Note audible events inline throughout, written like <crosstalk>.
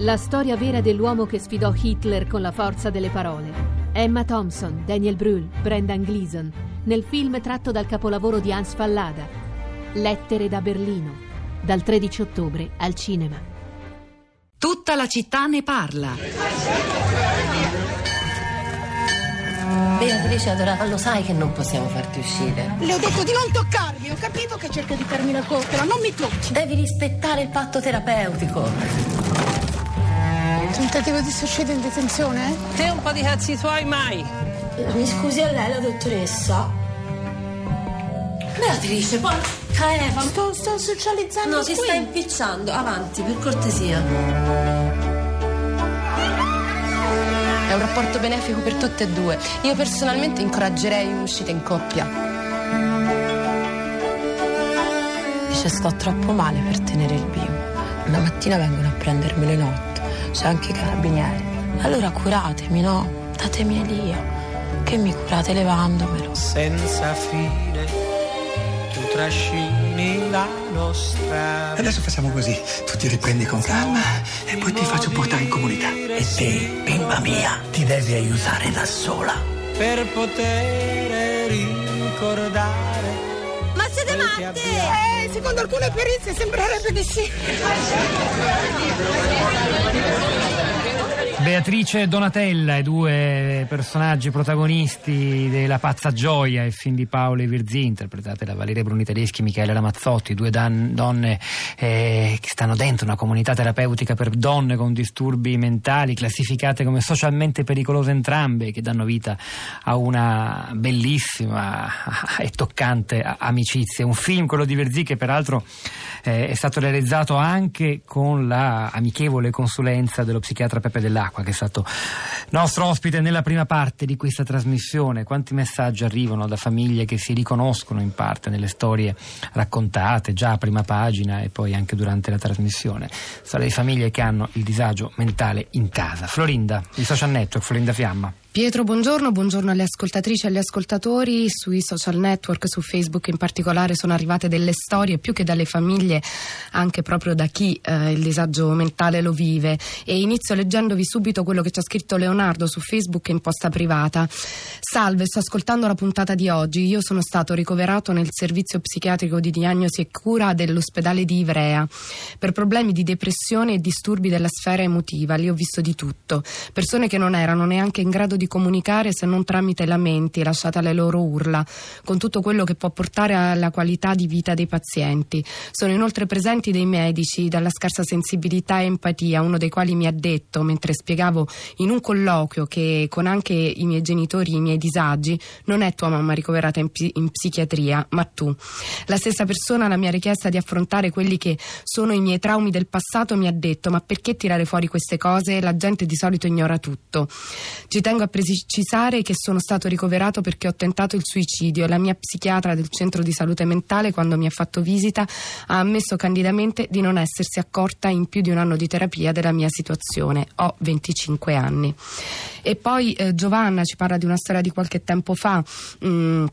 La storia vera dell'uomo che sfidò Hitler con la forza delle parole. Emma Thompson, Daniel Brühl, Brendan Gleeson, nel film tratto dal capolavoro di Hans Fallada. Lettere da Berlino, dal 13 ottobre al cinema. Tutta la città ne parla. Beatrice adorata, lo sai che non possiamo farti uscire. Le ho detto di non toccarmi, ho capito che cerca di farmi la coccola, non mi tocchi. Devi rispettare il patto terapeutico. Tentativo di suicidio in detenzione? Te un po' di cazzi tuoi mai. Mi scusi a lei la dottoressa. Beatrice, porca Eva. Sto, sto socializzando No, si qui. sta impicciando. Avanti, per cortesia. È un rapporto benefico per tutte e due. Io personalmente incoraggerei un'uscita in coppia. Dice sto troppo male per tenere il bimbo. Una mattina vengono a prendermi le notte. C'è anche i carabinieri. Allora curatemi, no? Datemi Elia. Che mi curate levandomelo. senza fine tu trascini la nostra Adesso facciamo così, tu ti riprendi con calma e poi ti faccio portare in comunità. E te, bimba mia, ti devi aiutare da sola. per poter ricordare siete matte? Eh, secondo alcune perizie sembrerebbe di sì. Beatrice e Donatella, i due personaggi protagonisti della Pazza Gioia, il film di Paolo Virzì, interpretate da Valeria Bruni Tedeschi e Michele Ramazzotti, due dan- donne eh, che stanno dentro una comunità terapeutica per donne con disturbi mentali, classificate come socialmente pericolose entrambe, che danno vita a una bellissima <laughs> e toccante amicizia. Un film, quello di Virzì, che peraltro eh, è stato realizzato anche con la amichevole consulenza dello psichiatra Peppe Dell'Acqua, che è stato nostro ospite nella prima parte di questa trasmissione. Quanti messaggi arrivano da famiglie che si riconoscono in parte nelle storie raccontate già a prima pagina e poi anche durante la trasmissione. Storie di famiglie che hanno il disagio mentale in casa. Florinda, il social network, Florinda Fiamma. Pietro, buongiorno, buongiorno alle ascoltatrici e agli ascoltatori. Sui social network, su Facebook in particolare, sono arrivate delle storie più che dalle famiglie, anche proprio da chi eh, il disagio mentale lo vive. E inizio leggendovi subito quello che ci ha scritto Leonardo su Facebook in posta privata. Salve, sto ascoltando la puntata di oggi. Io sono stato ricoverato nel servizio psichiatrico di diagnosi e cura dell'ospedale di Ivrea per problemi di depressione e disturbi della sfera emotiva. Lì ho visto di tutto. Persone che non erano neanche in grado comunicare se non tramite lamenti, lasciate alle loro urla, con tutto quello che può portare alla qualità di vita dei pazienti. Sono inoltre presenti dei medici dalla scarsa sensibilità e empatia, uno dei quali mi ha detto, mentre spiegavo in un colloquio che con anche i miei genitori i miei disagi, non è tua mamma ricoverata in, pi- in psichiatria, ma tu. La stessa persona alla mia richiesta di affrontare quelli che sono i miei traumi del passato mi ha detto ma perché tirare fuori queste cose? La gente di solito ignora tutto. Ci tengo a precisare che sono stato ricoverato perché ho tentato il suicidio la mia psichiatra del centro di salute mentale quando mi ha fatto visita ha ammesso candidamente di non essersi accorta in più di un anno di terapia della mia situazione. Ho 25 anni. E poi eh, Giovanna ci parla di una storia di qualche tempo fa. mm,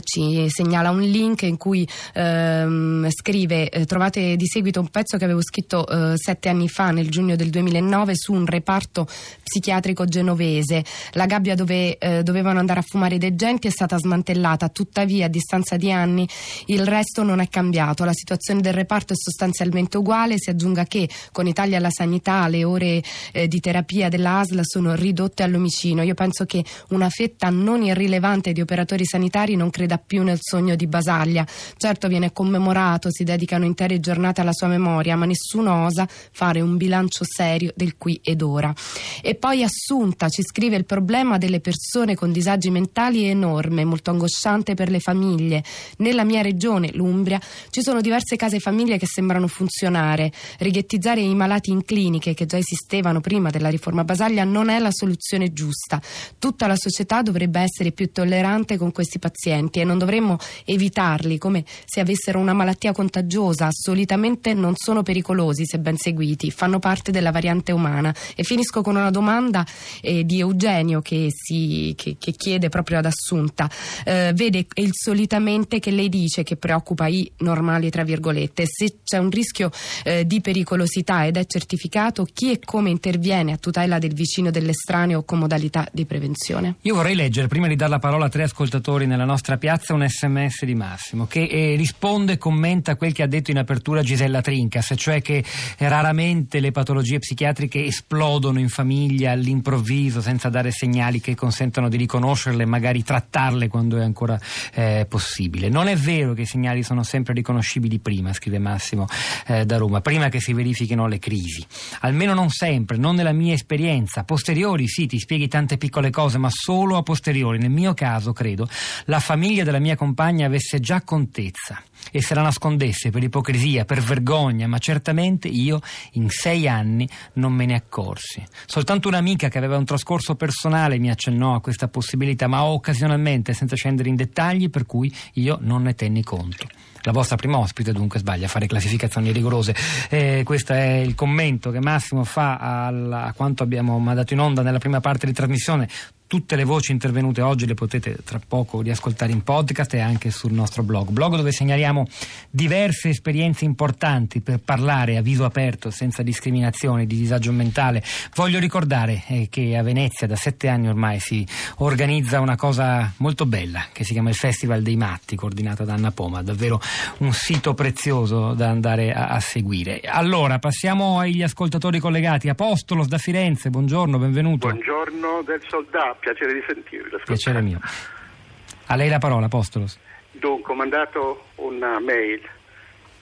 ci segnala un link in cui ehm, scrive eh, trovate di seguito un pezzo che avevo scritto eh, sette anni fa nel giugno del 2009 su un reparto psichiatrico genovese. La gabbia dove eh, dovevano andare a fumare dei genti è stata smantellata. Tuttavia a distanza di anni il resto non è cambiato. La situazione del reparto è sostanzialmente uguale. Si aggiunga che con i tagli alla sanità le ore eh, di terapia della ASL sono ridotte all'omicino. Io penso che una fetta non irrilevante di operatori sanitari non creda più nel sogno di Basaglia. Certo viene commemorato, si dedicano intere giornate alla sua memoria, ma nessuno osa fare un bilancio serio del qui ed ora. E poi Assunta ci scrive il problema delle persone con disagi mentali è enorme, molto angosciante per le famiglie. Nella mia regione, l'Umbria, ci sono diverse case famiglie che sembrano funzionare. Righettizzare i malati in cliniche che già esistevano prima della riforma Basaglia non è la soluzione giusta. Tutta la società dovrebbe essere più tollerante con questi pazienti e non dovremmo evitarli come se avessero una malattia contagiosa. Solitamente non sono pericolosi se ben seguiti, fanno parte della variante umana. E finisco con una domanda eh, di Eugenio che, si, che, che, chiede proprio ad Assunta. Eh, vede il solitamente che lei dice che preoccupa i normali, tra virgolette. Se c'è un rischio eh, di pericolosità ed è certificato, chi e come interviene a tutela del vicino dell'estraneo con modalità di prevenzione? Io vorrei leggere, prima di dare la parola a tre ascoltatori nella nostra piazza, un sms di Massimo che eh, risponde e commenta quel che ha detto in apertura Gisella Trincas, cioè che raramente le patologie psichiatriche esplodono in famiglia all'improvviso senza dare segnali che consentano di riconoscerle e magari trattarle quando è ancora eh, possibile. Non è vero che i segnali sono sempre riconoscibili prima, scrive Massimo eh, da Roma, prima che si verifichino le crisi. Almeno non sempre, non nella mia esperienza. Posteriori sì, ti spieghi tante piccole cose, ma solo a posteriori. Nel mio caso, credo, la famiglia della mia compagna avesse già contezza e se la nascondesse per ipocrisia, per vergogna, ma certamente io in sei anni non me ne accorsi. Soltanto un'amica che aveva un trascorso personale mi accennò a questa possibilità, ma occasionalmente, senza scendere in dettagli, per cui io non ne tenni conto. La vostra prima ospite dunque sbaglia a fare classificazioni rigorose. Eh, questo è il commento che Massimo fa al, a quanto abbiamo mandato in onda nella prima parte di trasmissione. Tutte le voci intervenute oggi le potete tra poco riascoltare in podcast e anche sul nostro blog. Blog dove segnaliamo diverse esperienze importanti per parlare a viso aperto, senza discriminazioni, di disagio mentale. Voglio ricordare eh, che a Venezia da sette anni ormai si organizza una cosa molto bella che si chiama il Festival dei Matti, coordinato da Anna Poma. Davvero un sito prezioso da andare a, a seguire. Allora, passiamo agli ascoltatori collegati. Apostolos da Firenze, buongiorno, benvenuto. Buongiorno del soldato piacere di sentirla. Piacere mio. A lei la parola, Apostolos. Dunque, ho mandato una mail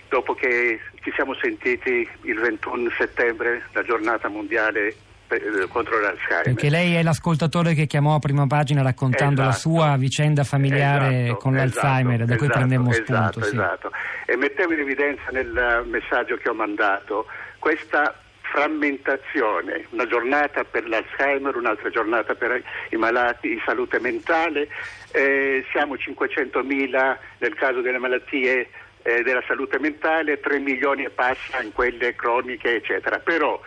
dopo che ci siamo sentiti il 21 settembre, la giornata mondiale eh, contro l'Alzheimer. Perché lei è l'ascoltatore che chiamò a prima pagina raccontando esatto. la sua vicenda familiare esatto, con l'Alzheimer, esatto, da cui prendemmo spunto. Esatto, sì. esatto. E mettevo in evidenza nel messaggio che ho mandato questa frammentazione, una giornata per l'Alzheimer, un'altra giornata per i malati di salute mentale, eh, siamo 500.000 nel caso delle malattie eh, della salute mentale, 3 milioni e passa in quelle croniche, eccetera. Però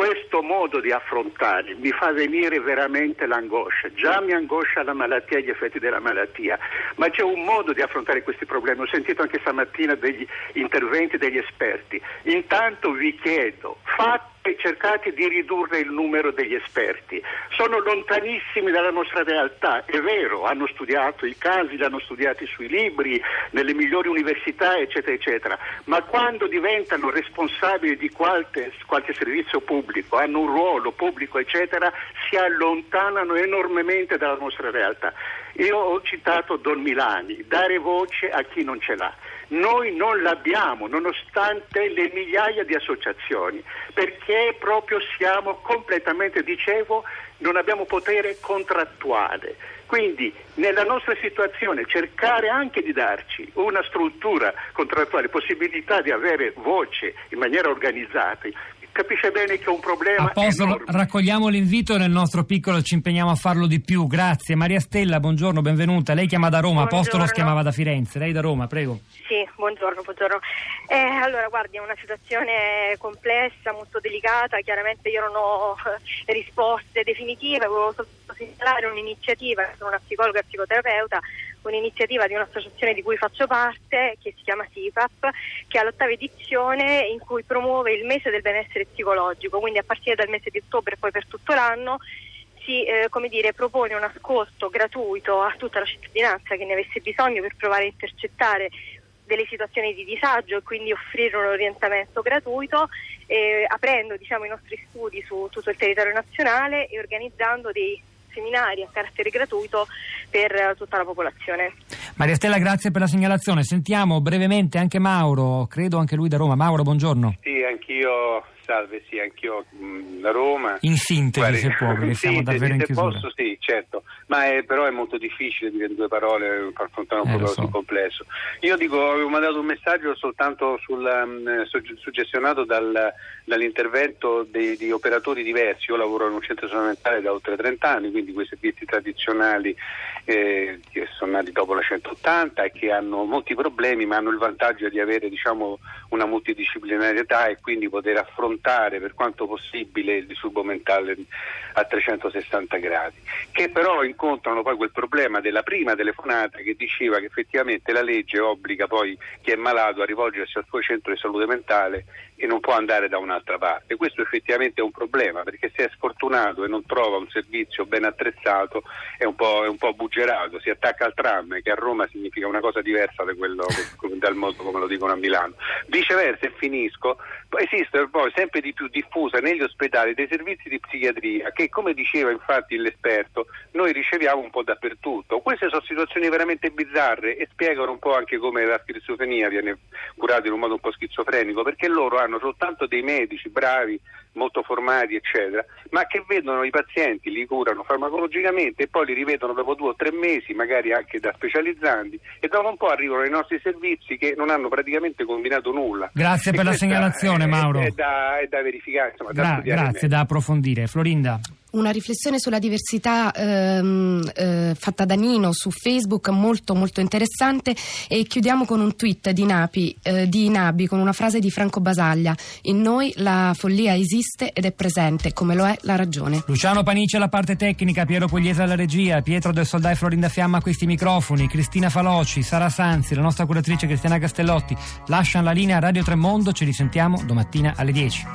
questo modo di affrontare mi fa venire veramente l'angoscia. Già mi angoscia la malattia e gli effetti della malattia, ma c'è un modo di affrontare questi problemi. Ho sentito anche stamattina degli interventi degli esperti. Intanto vi chiedo, fate e cercate di ridurre il numero degli esperti. Sono lontanissimi dalla nostra realtà, è vero, hanno studiato i casi, li hanno studiati sui libri, nelle migliori università, eccetera, eccetera, ma quando diventano responsabili di qualche, qualche servizio pubblico, hanno un ruolo pubblico, eccetera, si allontanano enormemente dalla nostra realtà. Io ho citato Don Milani, dare voce a chi non ce l'ha. Noi non l'abbiamo, nonostante le migliaia di associazioni, perché proprio siamo completamente, dicevo, non abbiamo potere contrattuale. Quindi nella nostra situazione cercare anche di darci una struttura contrattuale, possibilità di avere voce in maniera organizzata, capisce bene che è un problema. Apostolo, raccogliamo l'invito nel nostro piccolo, ci impegniamo a farlo di più. Grazie. Maria Stella, buongiorno, benvenuta. Lei chiama da Roma, Apostolo chiamava da Firenze. Lei da Roma, prego. Sì, buongiorno, buongiorno. Eh, allora, guardi, è una situazione complessa, molto delicata. Chiaramente io non ho <laughs> risposte definitive, volevo soltanto segnalare un'iniziativa, sono una psicologa e psicoterapeuta un'iniziativa di un'associazione di cui faccio parte, che si chiama SIPAP, che ha l'ottava edizione in cui promuove il mese del benessere psicologico, quindi a partire dal mese di ottobre e poi per tutto l'anno si eh, dire, propone un ascolto gratuito a tutta la cittadinanza che ne avesse bisogno per provare a intercettare delle situazioni di disagio e quindi offrire un orientamento gratuito, eh, aprendo diciamo, i nostri studi su tutto il territorio nazionale e organizzando dei seminari a carattere gratuito per eh, tutta la popolazione. Maria Stella, grazie per la segnalazione. Sentiamo brevemente anche Mauro, credo anche lui da Roma. Mauro, buongiorno. Sì, anch'io salve, sì, anch'io mh, da Roma. In sintesi, Guardi, se può, perché <laughs> in siamo sintesi, davvero in chiusura. posso, sì, certo, ma è, però è molto difficile dire in due parole per affrontare un Eh, problema so. così complesso. Io dico, avevo mandato un messaggio soltanto sul, um, sugge- suggestionato dal- dall'intervento dei- di operatori diversi. Io lavoro in un centro sanitario da oltre 30 anni, quindi quei servizi tradizionali eh, che sono nati dopo la 180 e che hanno molti problemi, ma hanno il vantaggio di avere diciamo, una multidisciplinarietà e quindi poter affrontare per quanto possibile il disturbo mentale a 360 gradi, che però incontrano poi quel problema della prima telefonata che diceva che effettivamente la legge obbliga poi chi è malato a rivolgersi al suo centro di salute mentale e non può andare da un'altra parte. Questo effettivamente è un problema perché se è sfortunato e non trova un servizio ben attrezzato è un po', è un po' buggerato, si attacca al tram che a Roma significa una cosa diversa da quello, dal modo come lo dicono a Milano. Viceversa, e finisco, esiste poi sempre di più diffusa negli ospedali dei servizi di psichiatria che come diceva infatti l'esperto noi riceviamo un po' dappertutto. Queste sono situazioni veramente bizzarre e spiegano un po' anche come la schizofrenia viene curata in un modo un po' schizofrenico perché loro hanno soltanto dei medici bravi, molto formati eccetera, ma che vedono i pazienti, li curano farmacologicamente e poi li rivedono dopo due o tre mesi, magari anche da specializzanti e dopo un po' arrivano ai nostri servizi che non hanno praticamente combinato nulla. Grazie E per la segnalazione, è- Mauro. È, da, è da verificare, insomma, da Gra- grazie, da approfondire. Florinda. Una riflessione sulla diversità ehm, eh, fatta da Nino su Facebook molto molto interessante. E chiudiamo con un tweet di Napi, eh, di Nabi con una frase di Franco Basaglia. In noi la follia esiste ed è presente come lo è la ragione. Luciano Panici alla parte tecnica, Piero Pugliese alla regia, Pietro del Soldà e Florinda Fiamma a questi microfoni, Cristina Faloci, Sara Sanzi, la nostra curatrice Cristiana Castellotti. Lasciano la linea a Radio Tremondo, ci risentiamo domattina alle 10.